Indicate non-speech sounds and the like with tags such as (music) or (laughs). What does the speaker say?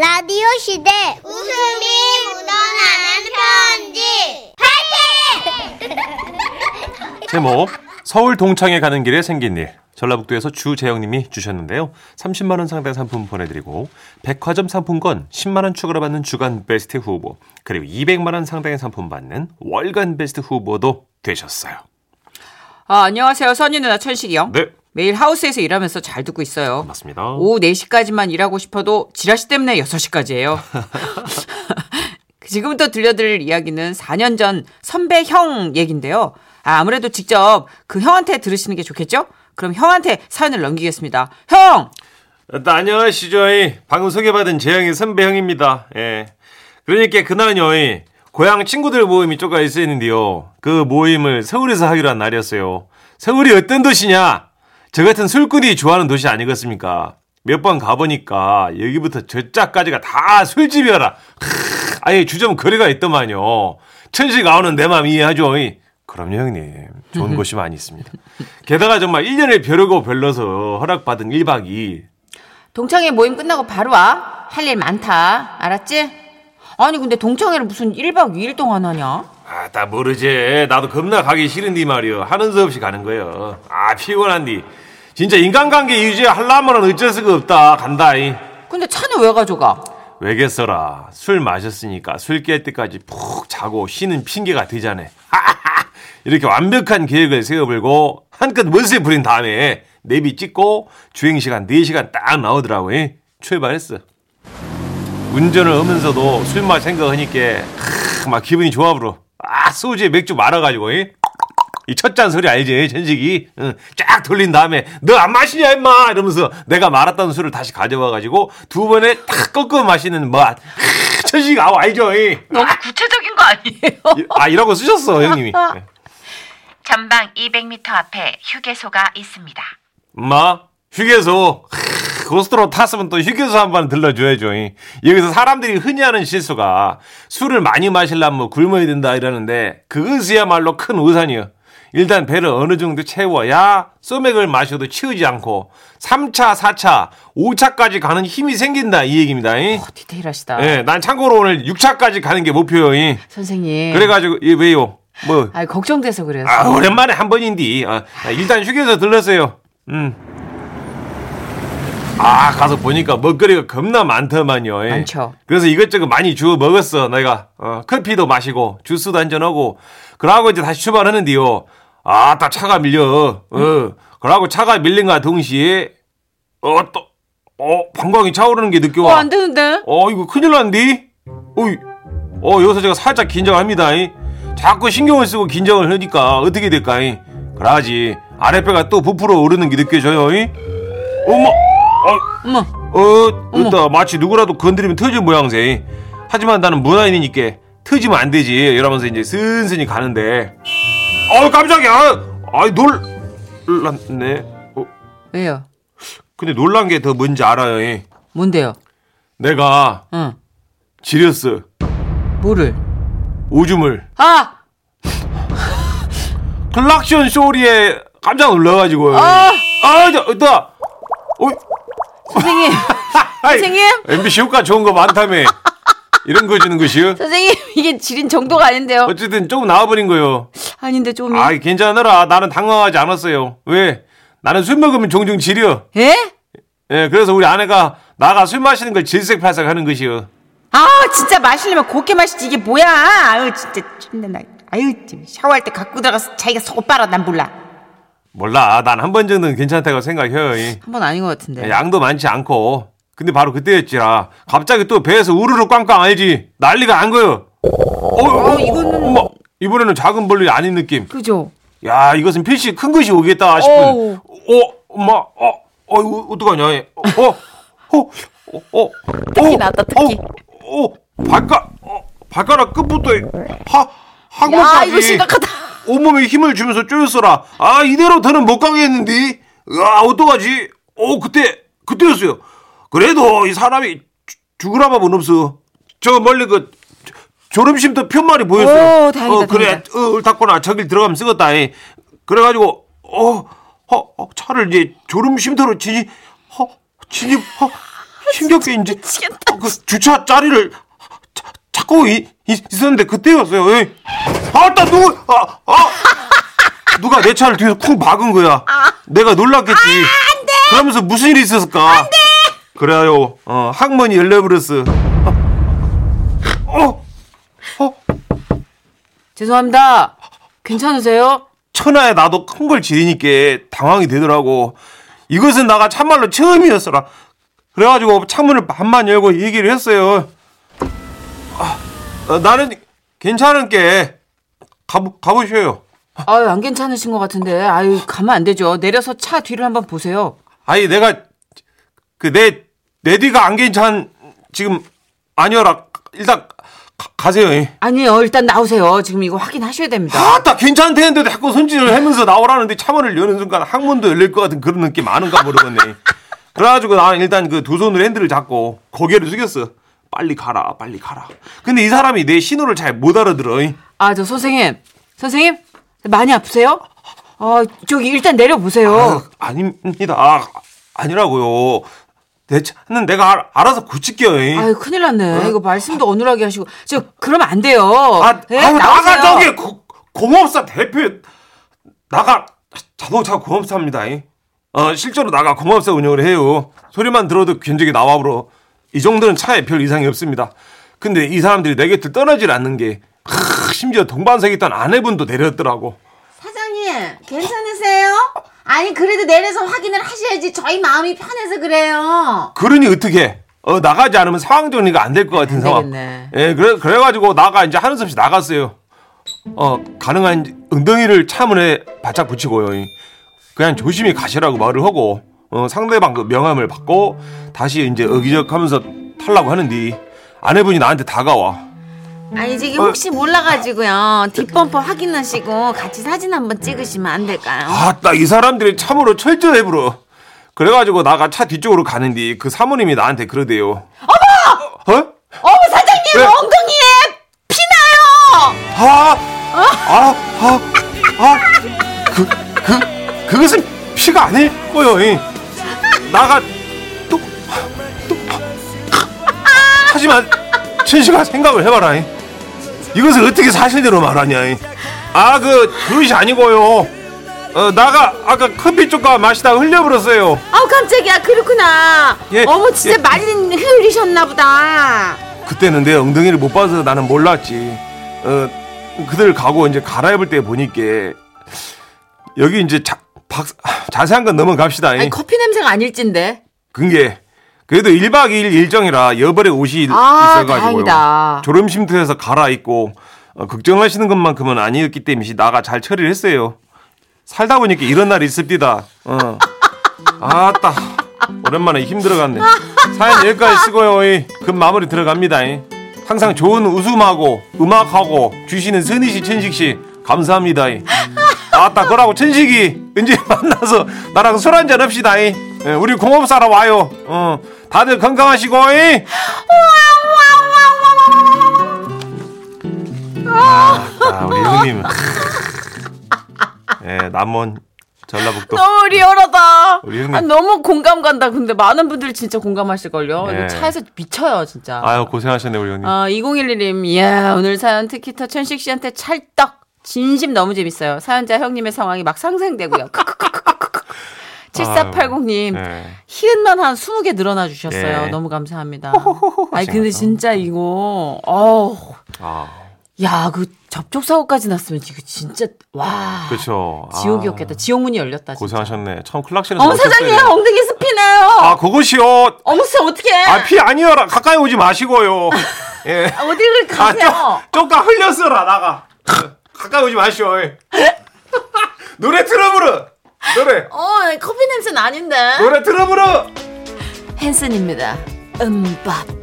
라디오 시대 웃음이 묻어나는 편지 파이팅! (laughs) 제목 서울 동창회 가는 길에 생긴 일 전라북도에서 주재영님이 주셨는데요. 30만 원 상당 상품 보내드리고 백화점 상품권 10만 원 추가로 받는 주간 베스트 후보 그리고 200만 원 상당의 상품 받는 월간 베스트 후보도 되셨어요. 아, 안녕하세요. 선희 누나 천식이요. 네 매일 하우스에서 일하면서 잘 듣고 있어요. 맞습니다. 오후 4시까지만 일하고 싶어도 지라시 때문에 6시까지예요. (laughs) (laughs) 지금부터 들려드릴 이야기는 4년 전 선배 형 얘긴데요. 아, 아무래도 직접 그 형한테 들으시는 게 좋겠죠? 그럼 형한테 사연을 넘기겠습니다. 형! 안녕하시죠. 이 방금 소개받은 재영의 선배 형입니다. 예. 그러니까 그날은요. 이 고향 친구들 모임이 쪼가 있었는데요. 그 모임을 서울에서 하기로 한 날이었어요. 서울이 어떤 도시냐? 저 같은 술꾼이 좋아하는 도시 아니겠습니까? 몇 번 가보니까 여기부터 저짝까지가 다 술집이어라. 크, 아예 주점 거리가 있더만요. 천식 아우는 내 마음 이해하죠. 이. 그럼요 형님. 좋은 곳이 많이 있습니다. 게다가 정말 1년을 벼르고 별러서 허락받은 1박 2일. 동창회 모임 끝나고 바로 와. 할 일 많다. 알았지? 아니, 근데 동창회를 무슨 1박 2일 동안 하냐? 아, 다 모르지. 나도 겁나 가기 싫은디 말이여. 하는 수 없이 가는 거여. 아, 피곤한디. 진짜 인간관계 유지하려면 어쩔 수가 없다. 간다. 이. 근데 차는 왜 가져가? 왜겠어라. 술 마셨으니까 술 깰 때까지 푹 자고 쉬는 핑계가 되자네. (laughs) 이렇게 완벽한 계획을 세워불고 한껏 멋을 부린 다음에 내비 찍고 주행시간 4시간 딱 나오더라고. 이. 출발했어. 운전을 하면서도 술맛 생각하니까 크, 막 기분이 좋아 불어. 아 소주에 맥주 말아가지고 이 첫 잔 소리 알지 전식이 응, 쫙 돌린 다음에 너 안 마시냐 임마 이러면서 내가 말았던 술을 다시 가져와가지고 두 번에 탁 꺾어 마시는 맛 천식 아우 알죠 이. 너무 구체적인 거 아니에요? 이- 아 이라고 쓰셨어 형님이 네. 전방 200m 앞에 휴게소가 있습니다. 엄마 휴게소 크, 고속도로 탔으면 또 휴게소 한 번 들러줘야죠 이. 여기서 사람들이 흔히 하는 실수가 술을 많이 마시려면 뭐 굶어야 된다 이러는데 그것이야말로 큰 우산이요 일단 배를 어느 정도 채워야 소맥을 마셔도 치우지 않고 3차 4차 5차까지 가는 힘이 생긴다 이 얘기입니다 이. 디테일하시다. 예, 난 참고로 오늘 6차까지 가는 게 목표요 이. 선생님. 그래가지고 이 왜요 뭐 아 걱정돼서 그래요. 아, 오랜만에 한 번인디. 아, 아, 일단 휴게소 들렀어요. 음. 아, 가서 보니까 먹거리가 겁나 많더만요. 예. 많죠. 그래서 이것저것 많이 주워 먹었어, 내가. 어, 커피도 마시고, 주스도 한잔하고. 그러고 이제 다시 출발하는데요. 아, 딱 차가 밀려. 어. 그러고 차가 밀린과 동시에, 어, 또, 어, 방광이 차오르는 게 느껴 와. 어, 안 되는데? 어, 이거 큰일 난디? 어이, 어, 여기서 제가 살짝 긴장합니다. 이. 자꾸 신경을 쓰고 긴장을 하니까 어떻게 될까? 이. 그러지. 아랫배가 또 부풀어 오르는 게 느껴져요. 이. 어머, 어머. 어, 어. 마치 누구라도 건드리면 터질 모양새. 이. 하지만 나는 문화인이니까 터지면 안 되지. 이러면서 이제 슬슬이 가는데. 어, 깜짝이야. 아이, 놀, 놀랐네. 어, 왜요? 근데 놀란 게 더 뭔지 알아요. 이. 뭔데요? 내가 응. 지렸어. 뭐를? 오줌을. 아! (laughs) 클락션 소리에 깜짝 놀라가지고. 아! 아, 저, 있다. 어, 선생님. (laughs) 선생님? MBC 효과 좋은 거 많다며. 이런 거 주는 것이요. 선생님, 이게 지린 정도가 아닌데요. 어쨌든 조금 나와버린 거요. 아닌데 좀. 아, 괜찮으라. 나는 당황하지 않았어요. 왜? 나는 술 먹으면 종종 지려. 예? 예, 그래서 우리 아내가 나가 술 마시는 걸 질색팔색 하는 것이요. 아, 진짜 마시려면 곱게 마시지. 이게 뭐야. 아유, 진짜. 나. 아유, 샤워할 때 갖고 들어가서 자기가 속 빨아. 난 몰라. 몰라. 난 한 번 정도는 괜찮다고 생각해요. 이. 한번 아닌 것 같은데. 양도 많지 않고. 근데 바로 그때였지라. 갑자기 또 배에서 우르르 꽝꽝 알지. 난리가 난 거요. 어, 어, 이거는- 엄마, 이번에는 작은 벌레 아닌 느낌. 그죠? 야, 이것은 필시 큰 것이 오겠다 싶은. 어우. 어, 엄마, 어, 어, 이거 어떡하냐. 얘. 어, 어, 어, 어. 특히 어, 나왔다, 특히. 어, 어, 발가, 어, 발가락 끝부터 하, 야, 항목까지. 이거 심각하다. 온몸에 힘을 주면서 쪼였어라. 아, 이대로 더는 못 가겠는데. 아, 어떡하지? 어, 그때, 그때였어요. 그래도 이 사람이 죽- 죽으라 밥은 없어. 저 멀리 그, 조- 졸음쉼터 편말이 보였어요. 오, 다행이다, 어, 그래, 다행이다. 어, 옳다거나 저길 들어가면 쓰겠다. 이. 그래가지고, 어, 어, 어, 차를 이제 졸음쉼터로 진입, 어, 진입, 어, 힘겹게 이제 그 주차 자리를 자- 찾고 이- 이- 있었는데 그때였어요. 에이. 아따 누구 아, 아 (laughs) 누가 내 차를 뒤에서 쿵 박은 거야. 내가 놀랐겠지. 그러면서 무슨 일이 있었을까? 그래요. 어, 항문이 열려버렸어. 어, 어, 죄송합니다. 괜찮으세요? 천하에 나도 큰 걸 지르니까 당황이 되더라고. 이것은 나가 참말로 처음이었어라. 그래가지고 창문을 반만 열고 얘기를 했어요. 아, 어, 나는 괜찮은 게 가보, 가보셔요. 아유, 안 괜찮으신 것 같은데. 아유, 가면 안 되죠. 내려서 차 뒤를 한번 보세요. 아니 내가 그 내 내 뒤가 안 괜찮 지금 아니어라 일단 가, 세요 아니요, 일단 나오세요. 지금 이거 확인하셔야 됩니다. 아따 괜찮대는데도 자꾸 손질을 하면서 나오라는데 차문을 여는 순간 항문도 열릴 것 같은 그런 느낌 아는가 모르겠네. (laughs) 그래가지고 나는 일단 그 두 손으로 핸들을 잡고 고개를 숙였어. 빨리 가라, 빨리 가라. 근데 이 사람이 내 신호를 잘 못 알아들어. 아, 저 선생님. 선생님? 많이 아프세요? 아, 저기 일단 내려보세요. 아, 아닙니다. 아, 아니라고요. 내 차는 내가 알, 알아서 고칠게요. 아유, 큰일 났네. 이거 말씀도 어눌하게 하시고. 저, 그러면 안 돼요. 아, 예? 아유, 나가. 저기 고, 공업사 대표 나가 자동차 공업사입니다. 어 실제로 나가 공업사 운영을 해요. 소리만 들어도 견적이 나와버려. 이 정도는 차에 별 이상이 없습니다. 근데 이 사람들이 내 곁을 떠나질 않는 게 하, 심지어 동반석에 있던 아내분도 내렸더라고. 사장님, 괜찮으세요? 아니, 그래도 내려서 확인을 하셔야지 저희 마음이 편해서 그래요. 그러니 어떻게? 어 나가지 않으면 상황 정리가 안 될 것 같은 안 상황. 되겠네. 예, 그래 그래가지고 나가 이제 하는 수 없이 나갔어요. 어 가능한 엉덩이를 차 문에 바짝 붙이고요. 그냥 조심히 가시라고 말을 하고 어, 상대방 그 명함을 받고 다시 이제 어기적 하면서 탈라고 하는데 아내분이 나한테 다가와. 아니, 저기 어. 혹시 몰라가지고요. 뒷범퍼 확인하시고 같이 사진 한번 찍으시면 안 될까요? 아따 이 사람들이 참으로 철저해 불어. 그래가지고 나가 차 뒤쪽으로 가는데 그 사모님이 나한테 그러대요. 어머! 어? 어, 사장님, 왜? 엉덩이에 피나요! 아, 아, 아, 아, 그, 그, 그것은 피가 아닐 거요. 이. 나가 또, 또, 하지만 천식아 생각을 해봐라. 이. 이것을 어떻게 사실대로 말하냐. 이. 아, 그 그것이 아니고요. 어, 나가 아까 커피 쪽가 마시다가 흘려버렸어요. 아우, 깜짝이야. 그렇구나. 예, 어머, 진짜 예. 말린 흘리셨나 보다. 그때는 내 엉덩이를 못 봐서 나는 몰랐지. 어, 그들 가고 이제 갈아입을 때 보니까 여기 이제 자, 박, 자세한 건 넘어갑시다. 아니, 커피 냄새가 아닐진데. 그게 그래도 1박 2일 일정이라 여벌의 옷이 아, 있어가지고요. 다행이다. 졸음 쉼터에서 갈아입고 어, 걱정하시는 것만큼은 아니었기 때문에 나가 잘 처리를 했어요. 살다 보니까 이런 날이 있습니다. 어. 아따 오랜만에 힘들어갔네. 사연 여기까지 쓰고요. 이. 급 마무리 들어갑니다. 이. 항상 좋은 웃음하고 음악하고 주시는 선희 씨, 천식 씨 감사합니다. 이. 아따 그러고 천식이 언제 만나서 나랑 술 한잔 합시다. 이. 예, 우리 공업사로 와요. 어. 다들 건강하시고. 이. 아, 우리 형님. 예, 남원 전라북도. 너무 리얼하다. 우리 형님. 아, 너무 공감 간다. 근데 많은 분들이 진짜 공감하실걸요. 네. 이거 차에서 미쳐요, 진짜. 아유 고생하셨네 우리 형님. 어, 2011님, 이야, 오늘 사연 특히 더 천식 씨한테 찰떡. 진심 너무 재밌어요. 사연자 형님의 상황이 막 상상되고요. (laughs) 7480님, 네. 희은만 한 20개 늘어나 주셨어요. 예. 너무 감사합니다. 아니, 근데 진짜 이거, 어 아, 야, 그 접촉 사고까지 났으면 이거 진짜, 와. 그렇죠. 지옥이었겠다. 아, 지옥문이 열렸다. 진짜. 고생하셨네. 처음 클락션을 어머, 사장님, 엉덩이 습히나요? 아, 그것이요. 어머, 씨, 어떡해. 아, 피 아니어라. 가까이 오지 마시고요. (laughs) 예. 어디를 아, 가세요? 쪼, 쪼까 흘렸어라, 나가. 어, 가까이 오지 마시오. 예. (laughs) 노래 틀어부르. 노래. 어, 커피 냄새는 아닌데. 노래 틀어부르. 헨슨입니다. 음밥.